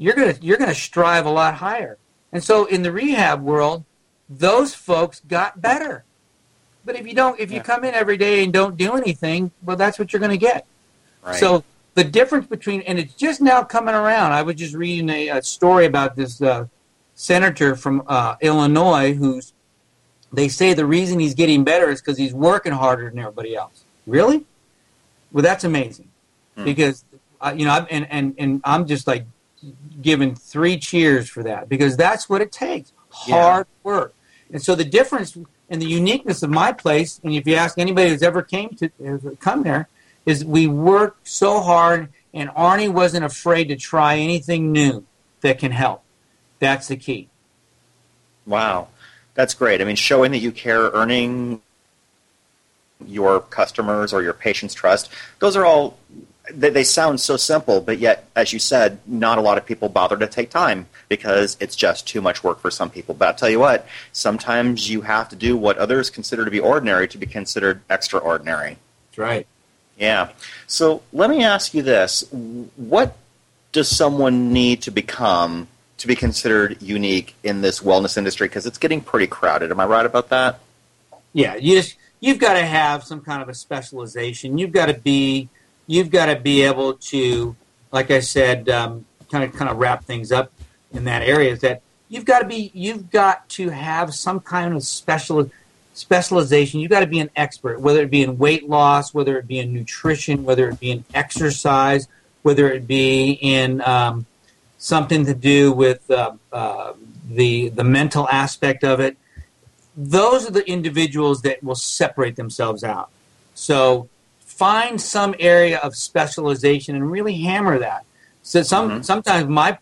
you're gonna you're gonna strive a lot higher. And so in the rehab world, those folks got better. But if you don't, if you yeah. come in every day and don't do anything, well, that's what you're going to get. Right. So the difference between, and it's just now coming around. I was just reading a, a story about this uh, senator from uh, Illinois who's. They say the reason he's getting better is because he's working harder than everybody else. Really? Well, that's amazing, hmm. because uh, you know, and and and I'm just like giving three cheers for that because that's what it takes hard yeah. work. And so the difference and the uniqueness of my place, and if you ask anybody who's ever came to come there, is we work so hard, and Arnie wasn't afraid to try anything new that can help. That's the key. Wow, that's great. I mean, showing that you care, earning your customers or your patients trust. Those are all they, they sound so simple, but yet, as you said, not a lot of people bother to take time because it's just too much work for some people. But I'll tell you what, sometimes you have to do what others consider to be ordinary to be considered extraordinary. That's right. Yeah. So let me ask you this: What does someone need to become to be considered unique in this wellness industry? Because it's getting pretty crowded. Am I right about that? Yeah. You just you've got to have some kind of a specialization. You've got to be you've got to be able to, like I said, um, kind of kind of wrap things up in that area. Is that you've got to be you've got to have some kind of special specialization. You've got to be an expert, whether it be in weight loss, whether it be in nutrition, whether it be in exercise, whether it be in um, something to do with uh, uh, the the mental aspect of it. Those are the individuals that will separate themselves out. So find some area of specialization and really hammer that. So some mm-hmm. sometimes my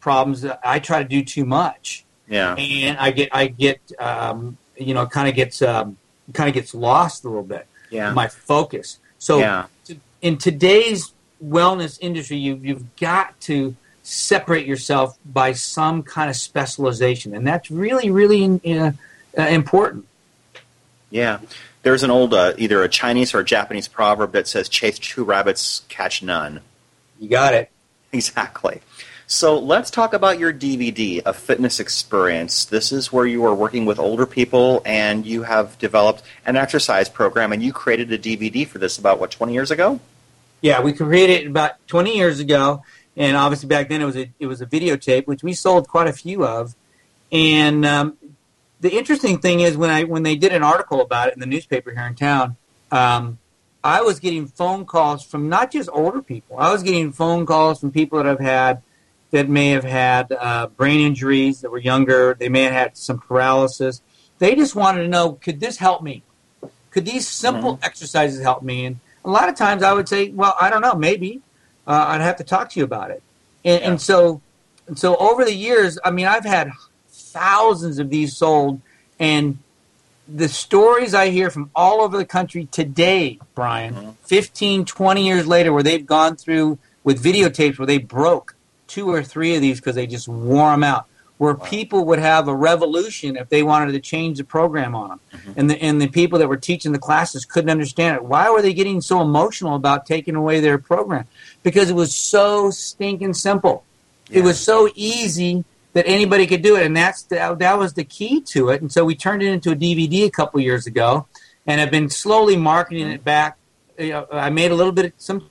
problems I try to do too much. Yeah. And I get I get um, you know kind of gets um, kind of gets lost a little bit. Yeah. My focus. So yeah. in today's wellness industry, you you've got to separate yourself by some kind of specialization, and that's really really uh, uh, important. Yeah. There's an old, uh, either a Chinese or a Japanese proverb that says, chase two rabbits, catch none. You got it. Exactly. So let's talk about your DVD, A Fitness Experience. This is where you are working with older people and you have developed an exercise program and you created a DVD for this about, what, 20 years ago? Yeah, we created it about 20 years ago. And obviously back then it was a, it was a videotape, which we sold quite a few of. And um, the interesting thing is when I when they did an article about it in the newspaper here in town, um, I was getting phone calls from not just older people. I was getting phone calls from people that I've had that may have had uh, brain injuries that were younger. They may have had some paralysis. They just wanted to know, could this help me? Could these simple mm-hmm. exercises help me? And a lot of times I would say, well, I don't know, maybe. Uh, I'd have to talk to you about it. And, yeah. and so, and so over the years, I mean, I've had thousands of these sold. And the stories I hear from all over the country today, Brian, mm-hmm. 15, 20 years later, where they've gone through with videotapes where they broke two or three of these because they just wore them out. Where wow. people would have a revolution if they wanted to change the program on them, mm-hmm. and the and the people that were teaching the classes couldn't understand it. Why were they getting so emotional about taking away their program? Because it was so stinking simple. Yeah. It was so easy that anybody could do it, and that's the, that was the key to it. And so we turned it into a DVD a couple years ago, and have been slowly marketing it back. You know, I made a little bit of some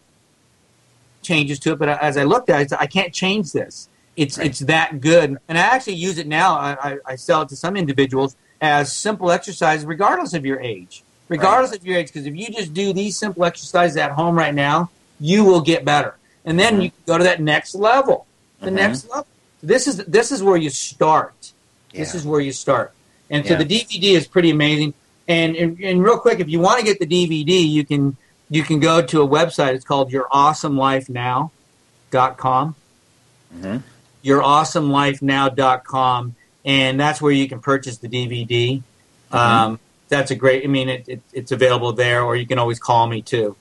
changes to it, but as I looked at it, I can't change this. It's right. it's that good, and I actually use it now. I, I, sell it to some individuals as simple exercises, regardless of your age, regardless right. of your age. Because if you just do these simple exercises at home right now, you will get better, and then mm-hmm. you go to that next level, the mm-hmm. next level. This is this is where you start. Yeah. This is where you start. And so the DVD is pretty amazing. And, and, and real quick, if you want to get the DVD, you can you can go to a website. It's called YourAwesomeLifeNow.com. Mm-hmm. YourAwesomeLifeNow.com, and that's where you can purchase the DVD. Mm-hmm. Um, that's a great. I mean, it, it, it's available there, or you can always call me too,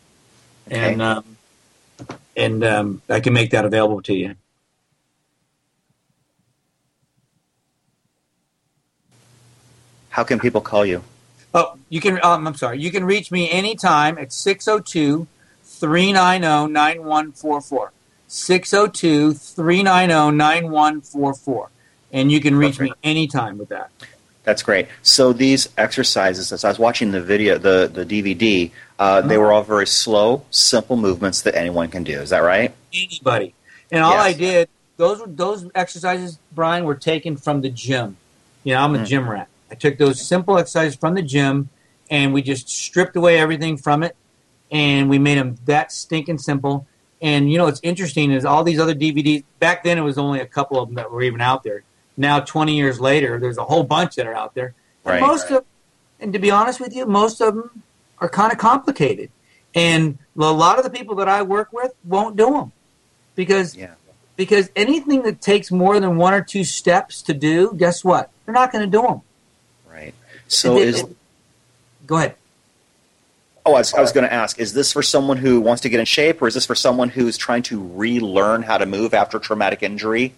okay. and um, and um, I can make that available to you. How can people call you? Oh, you can. Um, I'm sorry. You can reach me anytime at 602 390 9144. 602 390 9144. And you can reach Perfect. me anytime with that. That's great. So these exercises, as I was watching the video, the, the DVD, uh, they were all very slow, simple movements that anyone can do. Is that right? Anybody. And all yes. I did, those those exercises, Brian, were taken from the gym. You know, I'm a mm. gym rat. I took those simple exercises from the gym and we just stripped away everything from it and we made them that stinking simple. And you know what's interesting is all these other DVDs. Back then, it was only a couple of them that were even out there. Now, 20 years later, there's a whole bunch that are out there. Right, most right. of, and to be honest with you, most of them are kind of complicated. And a lot of the people that I work with won't do them because yeah. because anything that takes more than one or two steps to do, guess what? They're not going to do them. So it, is go ahead. Oh, I was, I was going to ask: Is this for someone who wants to get in shape, or is this for someone who's trying to relearn how to move after traumatic injury?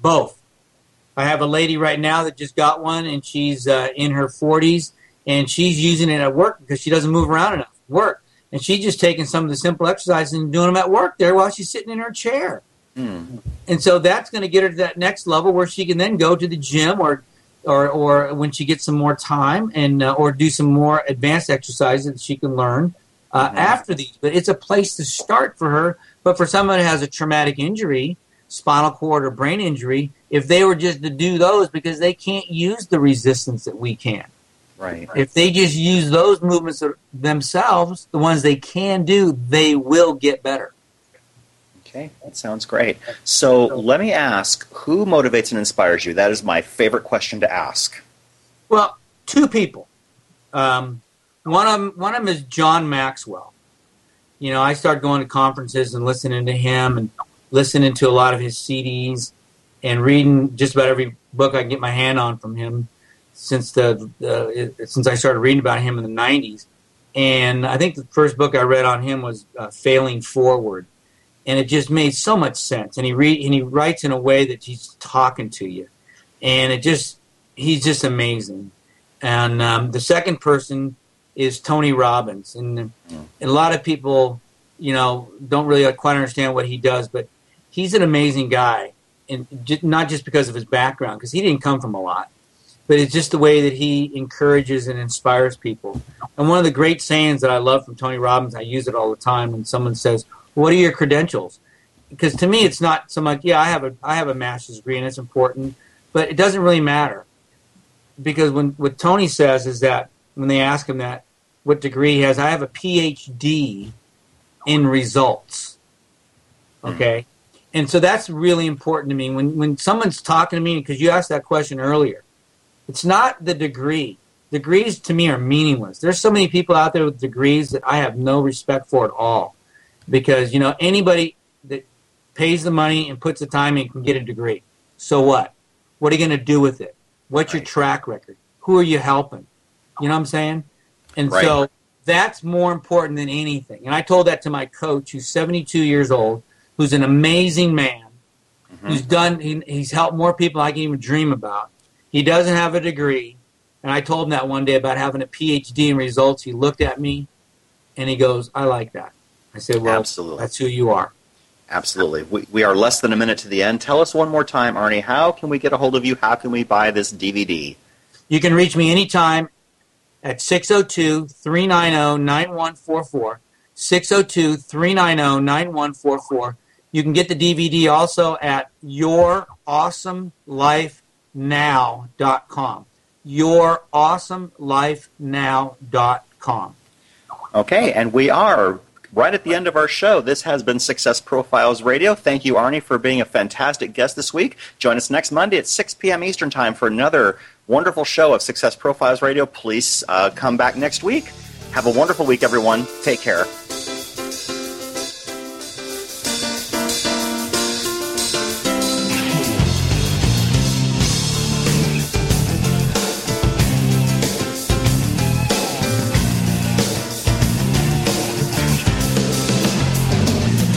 Both. I have a lady right now that just got one, and she's uh, in her 40s, and she's using it at work because she doesn't move around enough. Work, and she's just taking some of the simple exercises and doing them at work there while she's sitting in her chair. Hmm. And so that's going to get her to that next level where she can then go to the gym or or, or when she gets some more time and uh, or do some more advanced exercises that she can learn uh, Mhm. after these. But it's a place to start for her. But for someone who has a traumatic injury, spinal cord or brain injury, if they were just to do those because they can't use the resistance that we can. Right. If they just use those movements themselves, the ones they can do, they will get better. Okay, that sounds great. So let me ask: Who motivates and inspires you? That is my favorite question to ask. Well, two people. Um, one of them, one of them is John Maxwell. You know, I started going to conferences and listening to him and listening to a lot of his CDs and reading just about every book I can get my hand on from him since the, since I started reading about him in the '90s. And I think the first book I read on him was uh, Failing Forward, and it just made so much sense. And he read and he writes in a way that he's talking to you, and it just he's just amazing. And um, the second person is Tony Robbins, and a lot of people, you know, don't really quite understand what he does, but he's an amazing guy, and not just because of his background, because he didn't come from a lot, but it's just the way that he encourages and inspires people. And one of the great sayings that I love from Tony Robbins, I use it all the time when someone says, "What are your credentials?" Because to me, it's not so much. Yeah, I have a I have a master's degree, and it's important, but it doesn't really matter because when what Tony says is that when they ask him that what degree he has, I have a PhD in results. Hmm. Okay, and so that's really important to me when when someone's talking to me because you asked that question earlier. It's not the degree. Degrees to me are meaningless. There's so many people out there with degrees that I have no respect for at all, because you know anybody that pays the money and puts the time in can get a degree. So what? What are you going to do with it? What's your track record? Who are you helping? You know what I'm saying? And Right. so that's more important than anything. And I told that to my coach, who's 72 years old, who's an amazing man, mm-hmm. who's done, he, he's helped more people I can even dream about. He doesn't have a degree. And I told him that one day about having a PhD in results. He looked at me and he goes, I like that. I said, Well, Absolutely. that's who you are. Absolutely. We, we are less than a minute to the end. Tell us one more time, Arnie, how can we get a hold of you? How can we buy this DVD? You can reach me anytime at 602 390 9144. 602 390 9144. You can get the DVD also at yourawesomelifenow.com. Yourawesomelifenow.com. Okay, and we are right at the end of our show. This has been Success Profiles Radio. Thank you, Arnie, for being a fantastic guest this week. Join us next Monday at 6 p.m. Eastern Time for another wonderful show of Success Profiles Radio. Please uh, come back next week. Have a wonderful week, everyone. Take care.